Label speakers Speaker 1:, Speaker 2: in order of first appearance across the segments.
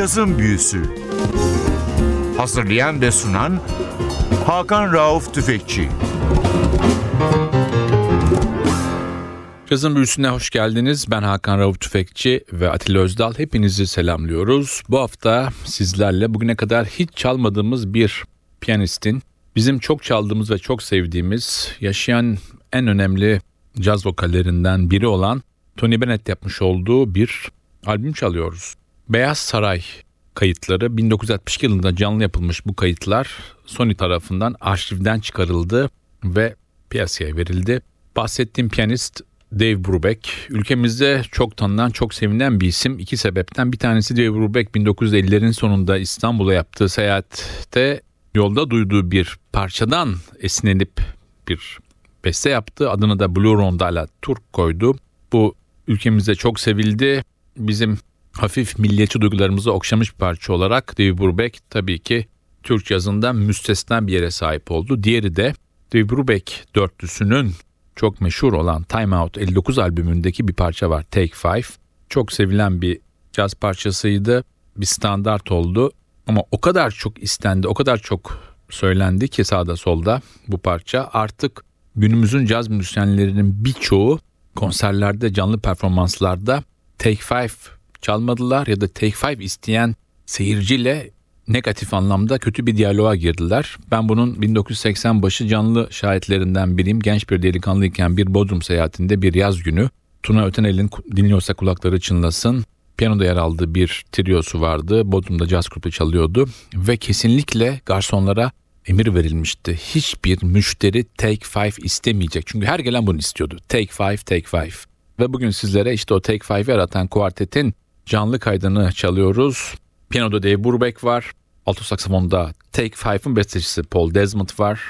Speaker 1: Cazın Büyüsü Hazırlayan ve sunan Hakan Rauf Tüfekçi
Speaker 2: Cazın Büyüsü'ne hoş geldiniz. Ben Hakan Rauf Tüfekçi ve Atilla Özdal. Hepinizi selamlıyoruz. Bu hafta sizlerle bugüne kadar hiç çalmadığımız bir piyanistin, bizim çok çaldığımız ve çok sevdiğimiz, yaşayan en önemli caz vokallerinden biri olan Tony Bennett yapmış olduğu bir albüm çalıyoruz. Beyaz Saray kayıtları 1962 yılında canlı yapılmış bu kayıtlar Sony tarafından arşivden çıkarıldı ve piyasaya verildi. Bahsettiğim piyanist Dave Brubeck. Ülkemizde çok tanınan, çok sevinen bir isim. İki sebepten. Bir tanesi Dave Brubeck 1950'lerin sonunda İstanbul'a yaptığı seyahatte yolda duyduğu bir parçadan esinlenip bir beste yaptı. Adını da Blue Rondala Turk koydu. Bu ülkemizde çok sevildi. Bizim hafif milliyetçi duygularımızı okşamış bir parça olarak Dave Brubeck tabii ki Türk yazında müstesna bir yere sahip oldu. Diğeri de Dave Brubeck dörtlüsünün çok meşhur olan Time Out 59 albümündeki bir parça var Take Five. Çok sevilen bir caz parçasıydı. Bir standart oldu. Ama o kadar çok istendi, o kadar çok söylendi ki sağda solda bu parça. Artık günümüzün caz müzisyenlerinin birçoğu konserlerde, canlı performanslarda Take Five çalmadılar ya da Take Five isteyen seyirciyle negatif anlamda kötü bir diyaloğa girdiler. Ben bunun 1980 başı canlı şahitlerinden biriyim. Genç bir delikanlıyken bir Bodrum seyahatinde bir yaz günü Tuna Ötenel'in dinliyorsa kulakları çınlasın. Piyanoda yer aldığı bir triosu vardı. Bodrum'da caz grubu çalıyordu ve kesinlikle garsonlara emir verilmişti. Hiçbir müşteri Take Five istemeyecek. Çünkü her gelen bunu istiyordu. Take Five, Take Five. Ve bugün sizlere işte o Take Five'i yaratan kuartetin canlı kaydını çalıyoruz. Piyanoda Dave Brubeck var. Alto saksafonda Take Five'ın bestecisi Paul Desmond var.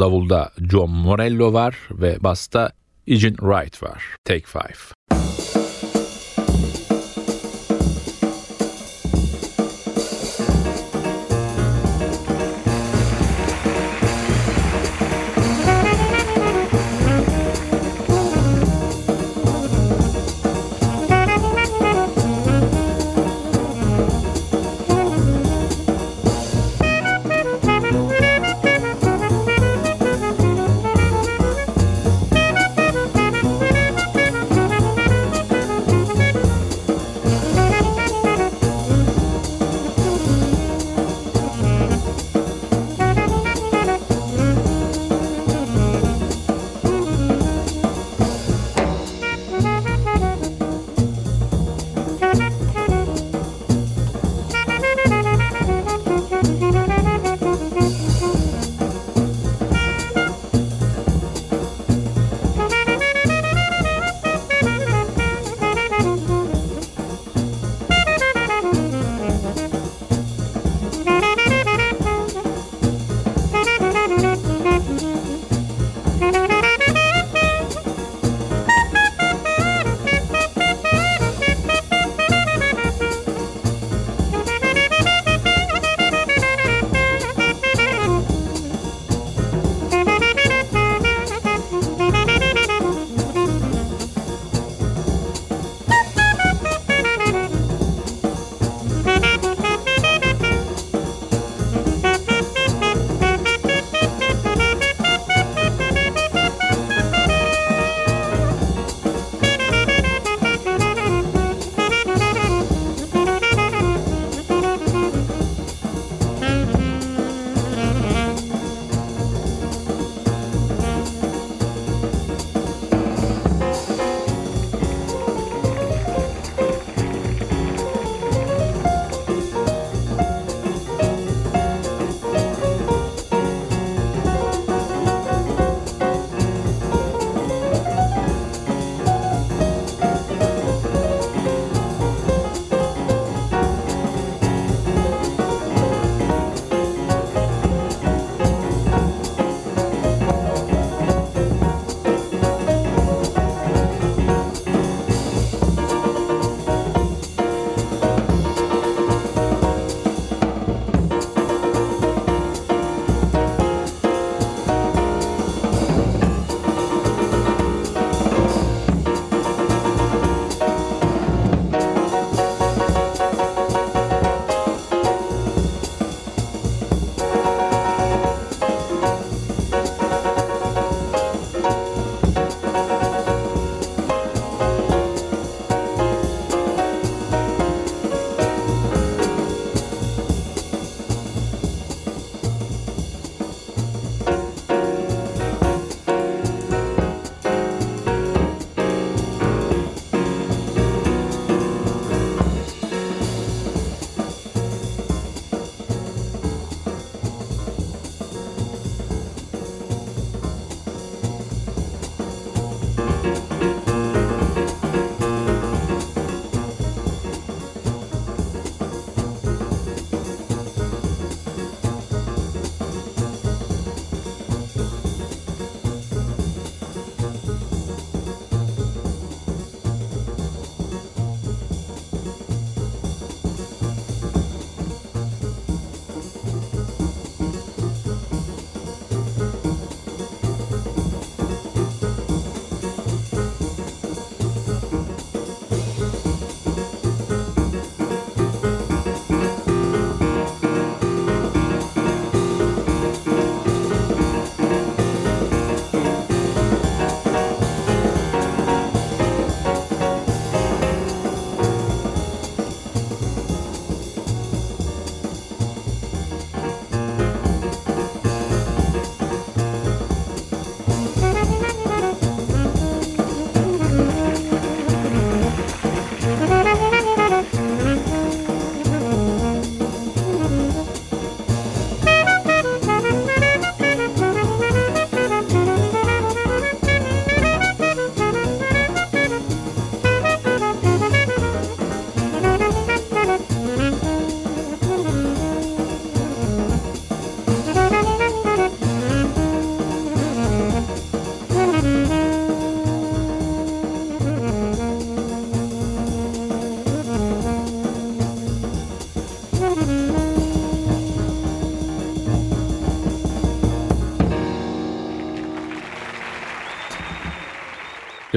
Speaker 2: Davulda John Morello var ve basta Eugene Wright var. Take Five.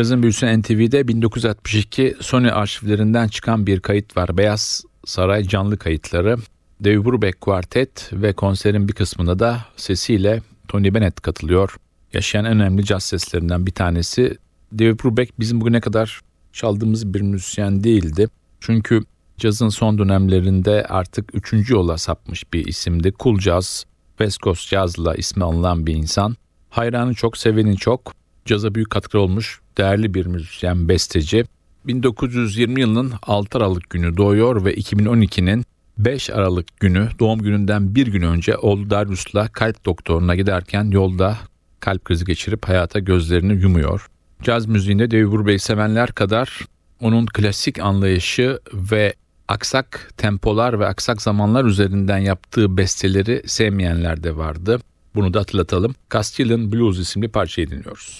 Speaker 2: Cazın Büyüsü NTV'de 1962 Sony arşivlerinden çıkan bir kayıt var. Beyaz Saray canlı kayıtları. Dave Brubeck Quartet ve konserin bir kısmında da sesiyle Tony Bennett katılıyor. Yaşayan en önemli caz seslerinden bir tanesi. Dave Brubeck bizim bugüne kadar çaldığımız bir müzisyen değildi. Çünkü cazın son dönemlerinde artık üçüncü yola sapmış bir isimdi. Cool Jazz, West Coast Jazz'la ismi anılan bir insan. Hayranı çok, seveni çok. Caza büyük katkı olmuş değerli bir müzisyen, besteci. 1920 yılının 6 Aralık günü doğuyor ve 2012'nin 5 Aralık günü doğum gününden bir gün önce oğlu Darius'la kalp doktoruna giderken yolda kalp krizi geçirip hayata gözlerini yumuyor. Caz müziğinde David Brubeck'i sevenler kadar onun klasik anlayışı ve aksak tempolar ve aksak zamanlar üzerinden yaptığı besteleri sevmeyenler de vardı. Bunu da hatırlatalım. Castilian Blues isimli parçayı dinliyoruz.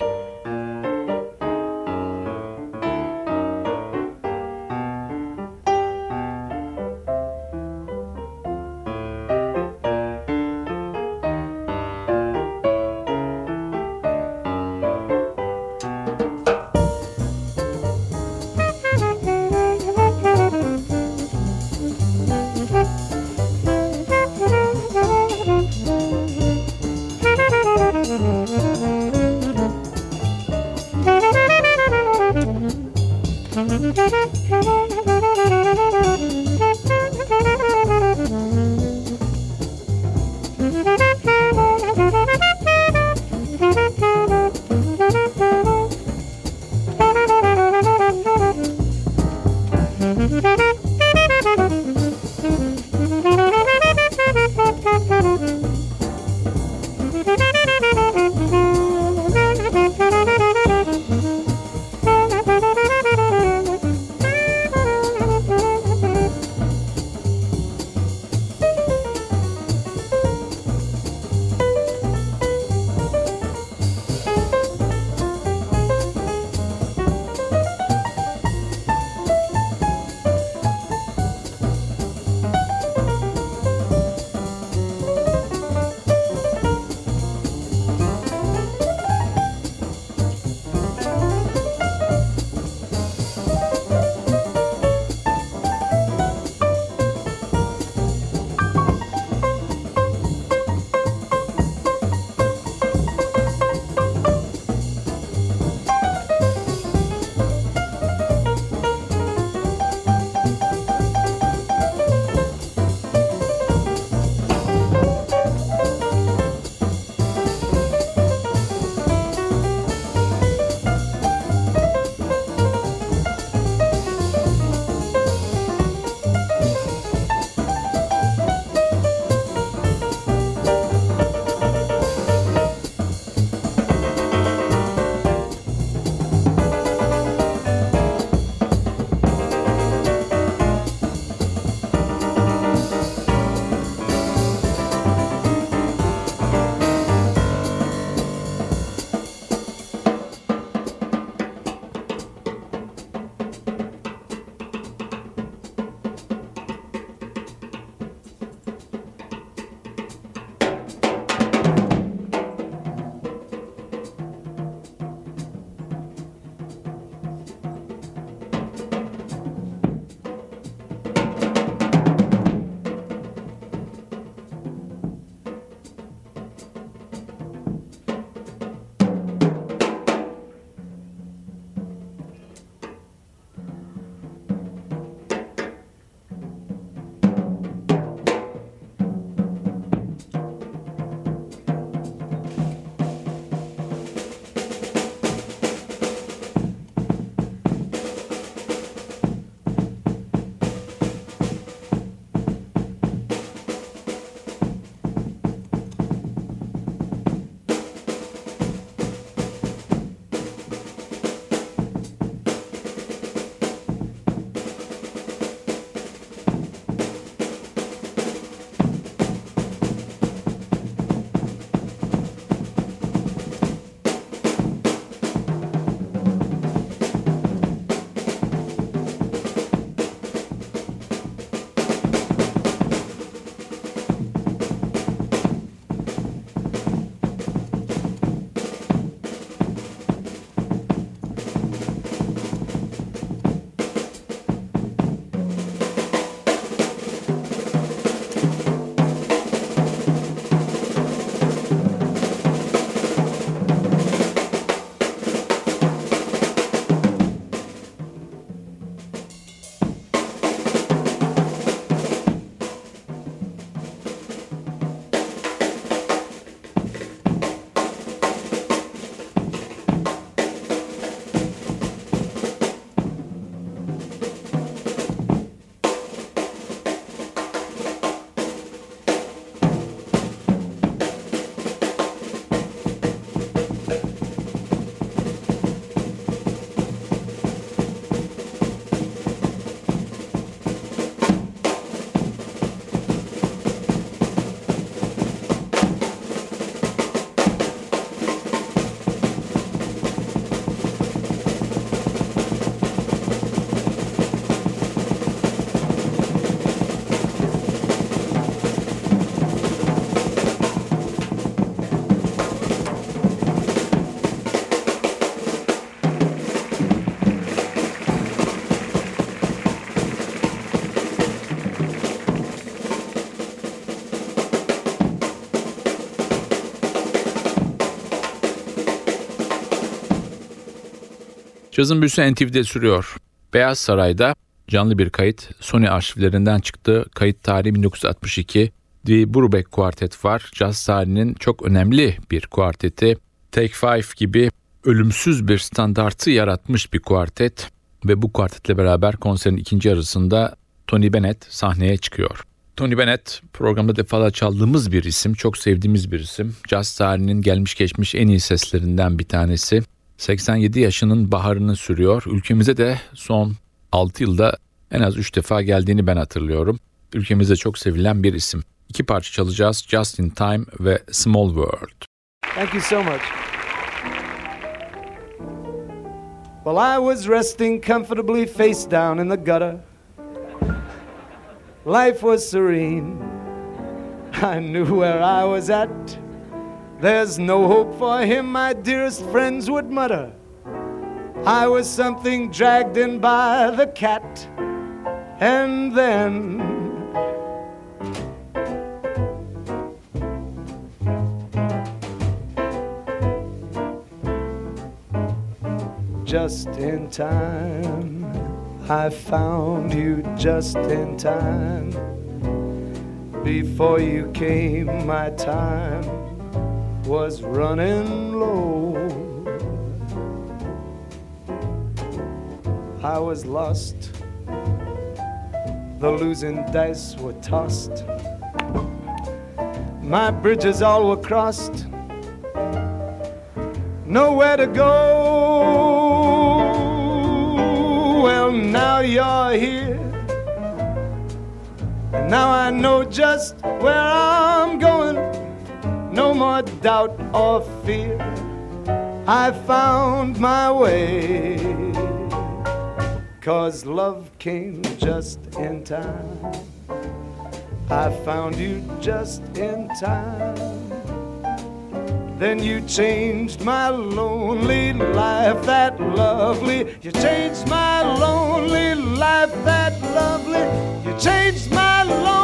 Speaker 2: Cazın büyüsü NTV'de sürüyor. Beyaz Saray'da canlı bir kayıt Sony arşivlerinden çıktı. Kayıt tarihi 1962. The Brubeck Quartet var. Caz tarihinin çok önemli bir kuarteti. Take Five gibi ölümsüz bir standartı yaratmış bir kuartet ve bu kuartetle beraber konserin ikinci yarısında Tony Bennett sahneye çıkıyor. Tony Bennett programda defalarca çaldığımız bir isim, çok sevdiğimiz bir isim. Jazz tarihinin gelmiş geçmiş en iyi seslerinden bir tanesi. 87 yaşının baharını sürüyor. Ülkemize de son 6 yılda en az 3 defa geldiğini ben hatırlıyorum. Ülkemizde çok sevilen bir isim. İki parça çalacağız. Just in Time ve Small World.
Speaker 3: Thank you so much. Well, I was resting comfortably face down in the gutter. Life was serene. I knew where I was at. There's no hope for him, my dearest friends would mutter. I was something dragged in by the cat. And then just in time. I found you just in time. Before you came, my time was running low. I was lost, the losing dice were tossed. My bridges all were crossed, nowhere to go. Well, now you're here. And now I know just where I'm going. No more doubt or fear. I found my way. Cause love came just in time. I found you just in time. Then you changed my lonely life, that lovely. You changed my lonely life, that lovely. You changed my lonely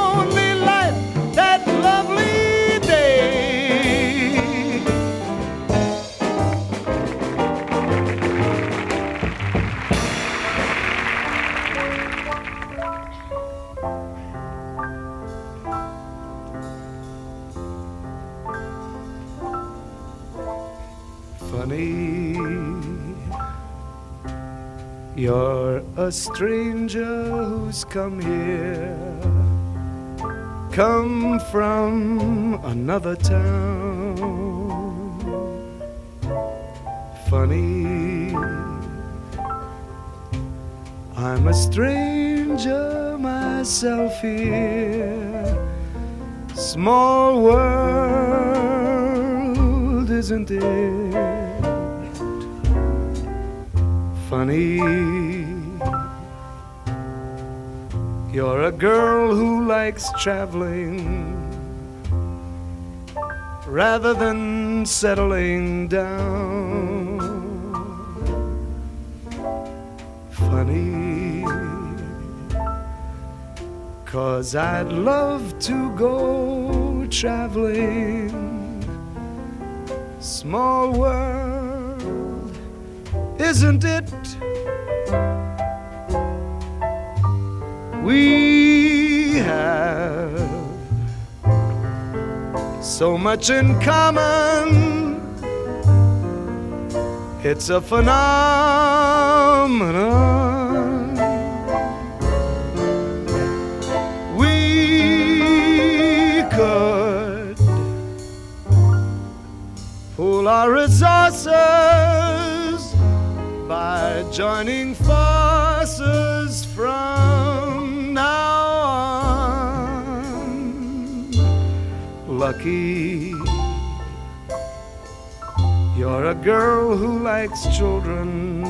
Speaker 3: you're a stranger who's come here, come from another town. Funny, I'm a stranger myself here. Small world, isn't it? Funny, you're a girl who likes traveling rather than settling down. Funny, cause I'd love to go traveling. Small world, isn't it? We have so much in common. It's a phenomenon. We could pool our resources by joining forces from now on. Lucky, you're a girl who likes children.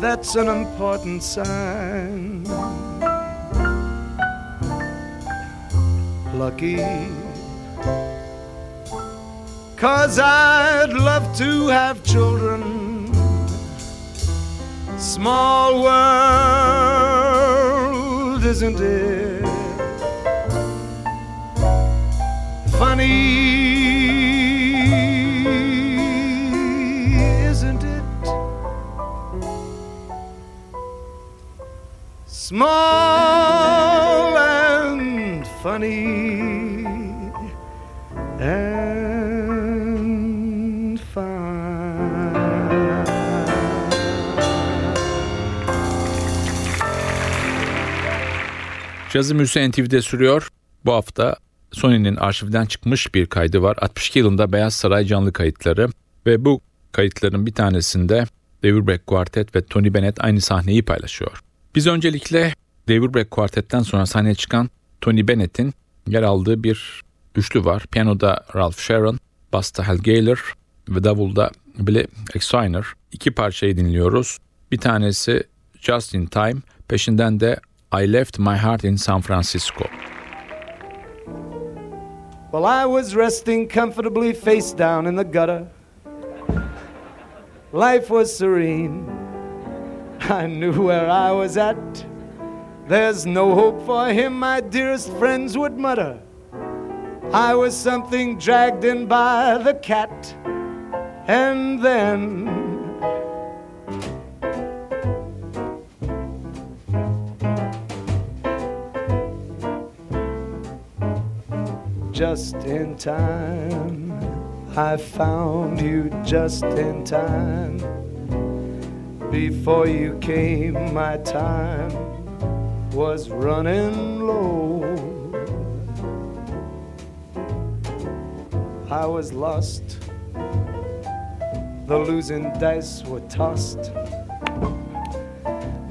Speaker 3: That's an important sign. Lucky. Cause I'd love to have children. Small world, isn't it? Funny, isn't it? Small and funny.
Speaker 2: Cazı Müziği NTV'de sürüyor. Bu hafta Sony'nin arşivden çıkmış bir kaydı var. 62 yılında Beyaz Saray canlı kayıtları ve bu kayıtların bir tanesinde David Breck Quartet ve Tony Bennett aynı sahneyi paylaşıyor. Biz öncelikle David Breck Quartet'ten sonra sahneye çıkan Tony Bennett'in yer aldığı bir üçlü var. Piyanoda Ralph Sharon, basta Hal Gaylor ve davulda Billy Exiner. İki parçayı dinliyoruz. Bir tanesi Just in Time, peşinden de I Left My Heart in San Francisco.
Speaker 3: Well, I was resting comfortably face down in the gutter. Life was serene. I knew where I was at. There's no hope for him, my dearest friends would mutter. I was something dragged in by the cat. And then just in time. I found you just in time. Before you came, my time was running low. I was lost. The losing dice were tossed.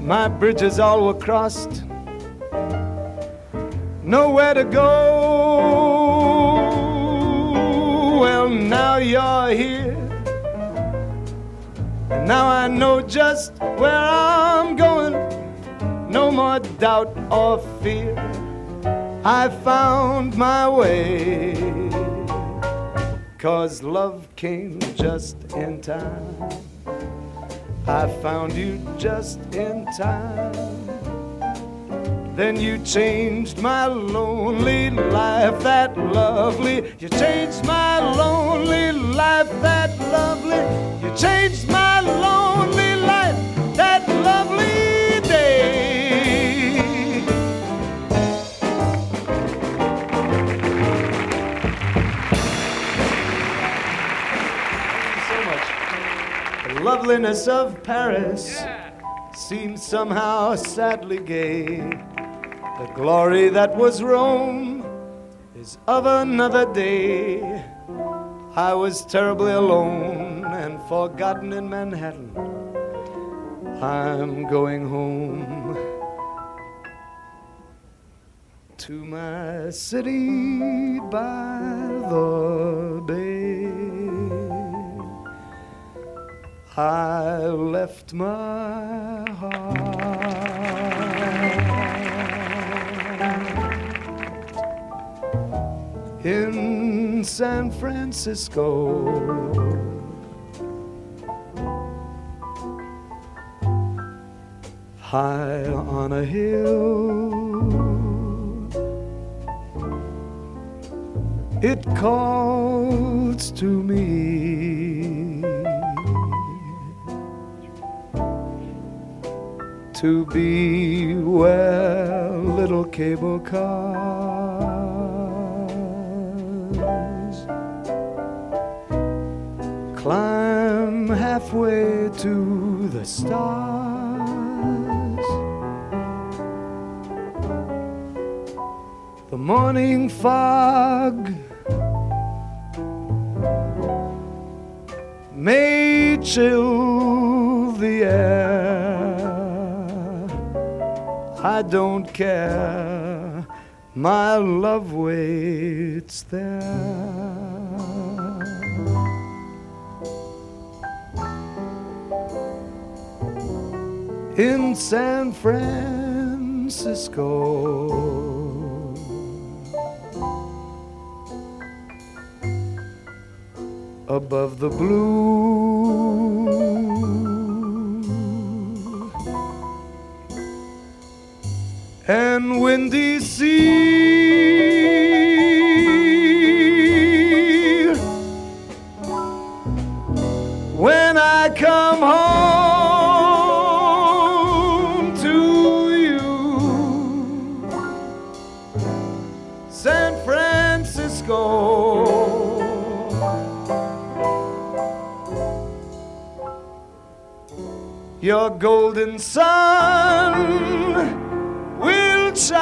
Speaker 3: My bridges all were crossed nowhere to go. Now you're here. And now I know just where I'm going. No more doubt or fear. I found my way. Cause love came just in time. I found you just in time. Then you changed my lonely life, that lovely. You changed my lonely life, that lovely. You changed my lonely life, that lovely day. Thank you so much. The loveliness of Paris seems somehow sadly gay. The glory that was Rome is of another day. I was terribly alone and forgotten in Manhattan. I'm going home to my city by the bay. I left my heart in San Francisco. High on a hill, it calls to me. to be where little cable cars halfway to the stars. The morning fog may chill the air. I don't care. My love waits there. In San Francisco. Above the blue and windy sea. Go. Your golden sun will shine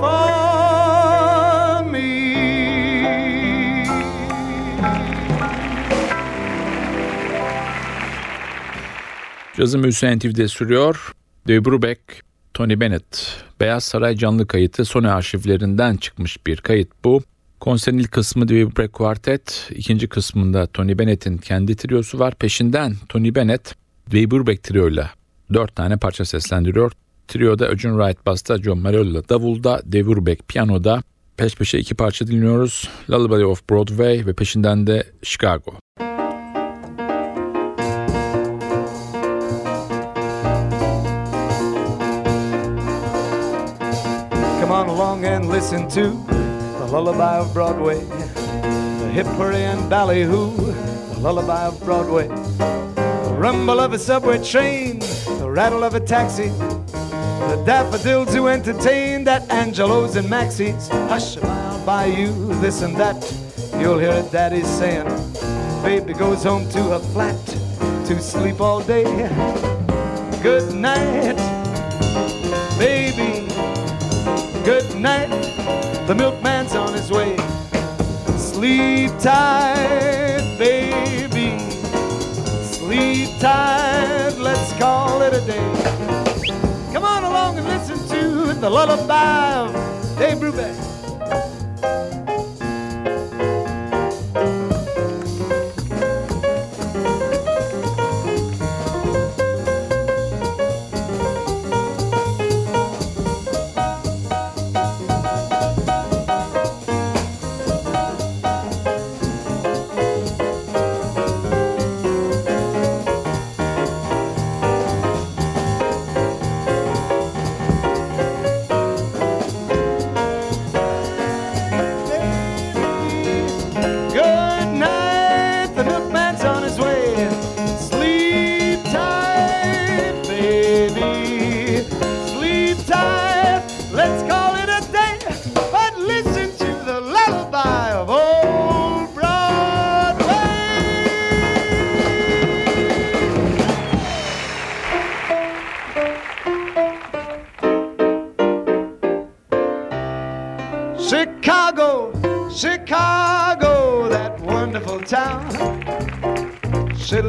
Speaker 3: for me.
Speaker 2: Cazın Müzisyen TV'de sürüyor. Dave Brubeck, Tony Bennett. Beyaz Saray canlı kayıtı Sony arşivlerinden çıkmış bir kayıt bu. Konserin ilk kısmı Dave Brubeck Quartet, ikinci kısmında Tony Bennett'in kendi triosu var. Peşinden Tony Bennett, Dave Brubeck trioyla dört tane parça seslendiriyor. Trio'da Eugene Wright basta, John Mariola davulda, Dave Brubeck piyanoda. Peş peşe iki parça dinliyoruz. Lullaby of Broadway ve peşinden de Chicago.
Speaker 3: Come along and listen to the lullaby of Broadway, the hip hurry and ballyhoo, the lullaby of Broadway, the rumble of a subway train, the rattle of a taxi, the daffodils who entertain that Angelos and Maxie's. Hush, I'll buy you this and that. You'll hear it daddy saying, baby goes home to her flat to sleep all day. Good night, Good night, the milkman's on his way. Sleep tight, baby. Sleep tight, let's call it a day. Come on along and listen to the lullaby of Dave Brubeck.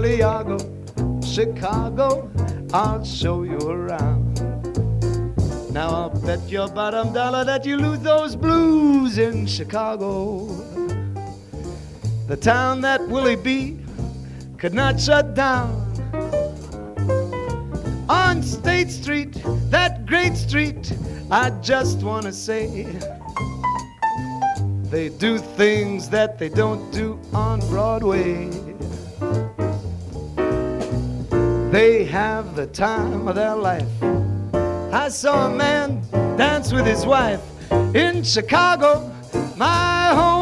Speaker 3: Chicago, Chicago, I'll show you around. Now I'll bet your bottom dollar that you lose those blues in Chicago. The town that Willie B could not shut down. On State Street, that great street, I just want to say. They do things that they don't do on Broadway. They have the time of their life. I saw a man dance with his wife in Chicago, my hometown.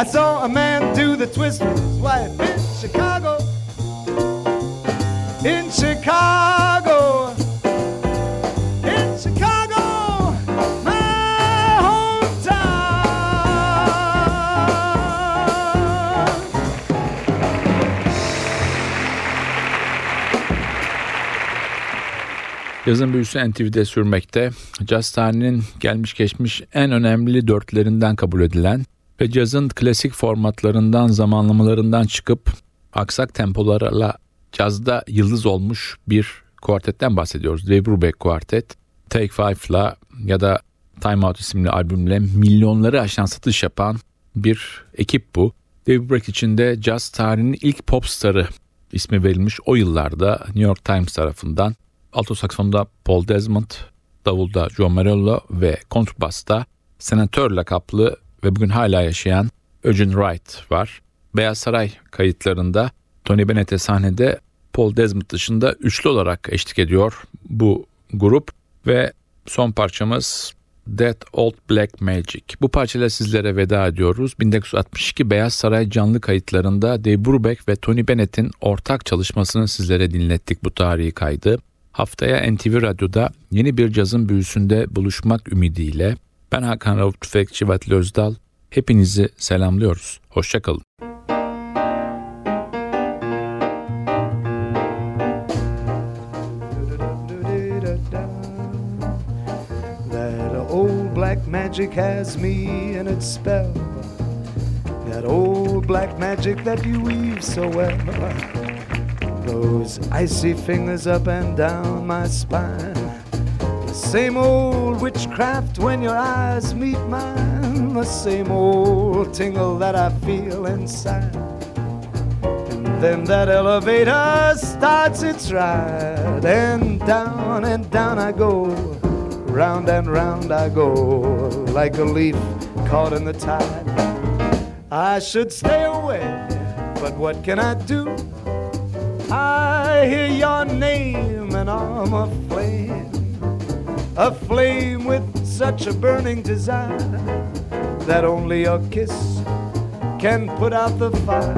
Speaker 3: I saw a man do the twist with his wife in Chicago. In Chicago. In Chicago.
Speaker 2: Yazın büyüsü NTV'de sürmekte. Caz tarihinin gelmiş geçmiş en önemli dörtlerinden kabul edilen ve cazın klasik formatlarından, zamanlamalarından çıkıp aksak tempolarla cazda yıldız olmuş bir kuartetten bahsediyoruz. Dave Brubeck Quartet, Take Five'la ya da Time Out isimli albümle milyonları aşan satış yapan bir ekip bu. David Brubeck için de caz tarihinin ilk pop starı ismi verilmiş o yıllarda New York Times tarafından. Alto saksafonda Paul Desmond, davulda Joe Morello ve kontrbasta senatör lakaplı ve bugün hala yaşayan Eugene Wright var. Beyaz Saray kayıtlarında Tony Bennett'e sahnede Paul Desmond dışında üçlü olarak eşlik ediyor bu grup ve son parçamız That Old Black Magic. Bu parçayla sizlere veda ediyoruz. 1962 Beyaz Saray canlı kayıtlarında Dave Brubeck ve Tony Bennett'in ortak çalışmasını sizlere dinlettik bu tarihi kaydı. Haftaya NTV Radyo'da yeni bir cazın büyüsünde buluşmak ümidiyle ben Hakan Rauf Tüfekçi ve Özdal hepinizi selamlıyoruz. Hoşçakalın.
Speaker 3: Black magic has me in its spell. That old black magic that you weave so well. Those icy fingers up and down my spine. Same old witchcraft when your eyes meet mine. The same old tingle that I feel inside. And then that elevator starts its ride. And down and down I go. Round and round I go. Like a leaf caught in the tide. I should stay away, but what can I do? I hear your name and I'm aflame. Aflame with such a burning desire that only a kiss can put out the fire.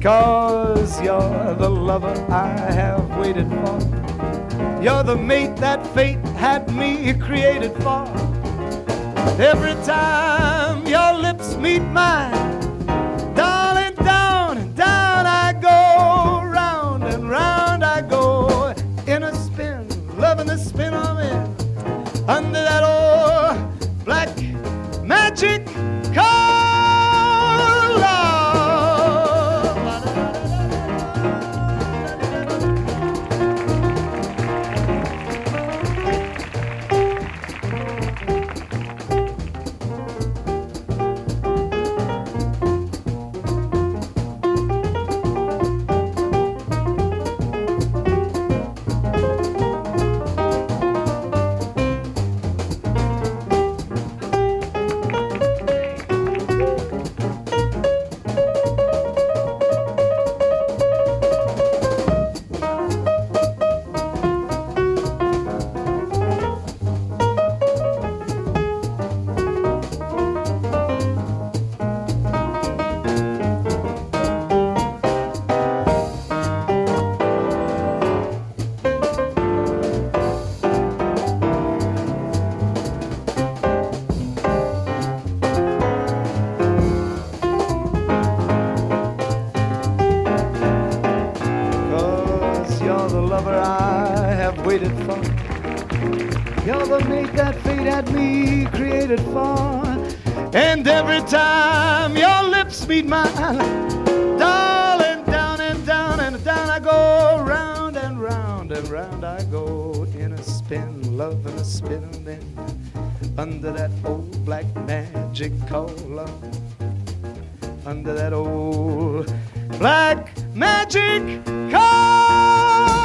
Speaker 3: Cause you're the lover I have waited for. You're the mate that fate had me created for. Every time your lips meet mine, under the you're the lover I have waited for. You're the mate that fate had me created for. And every time your lips meet mine, darling, down and down and down I go, round and round and round I go in a spin, love a spin, and then under that old black magic collar under that old black magic collar.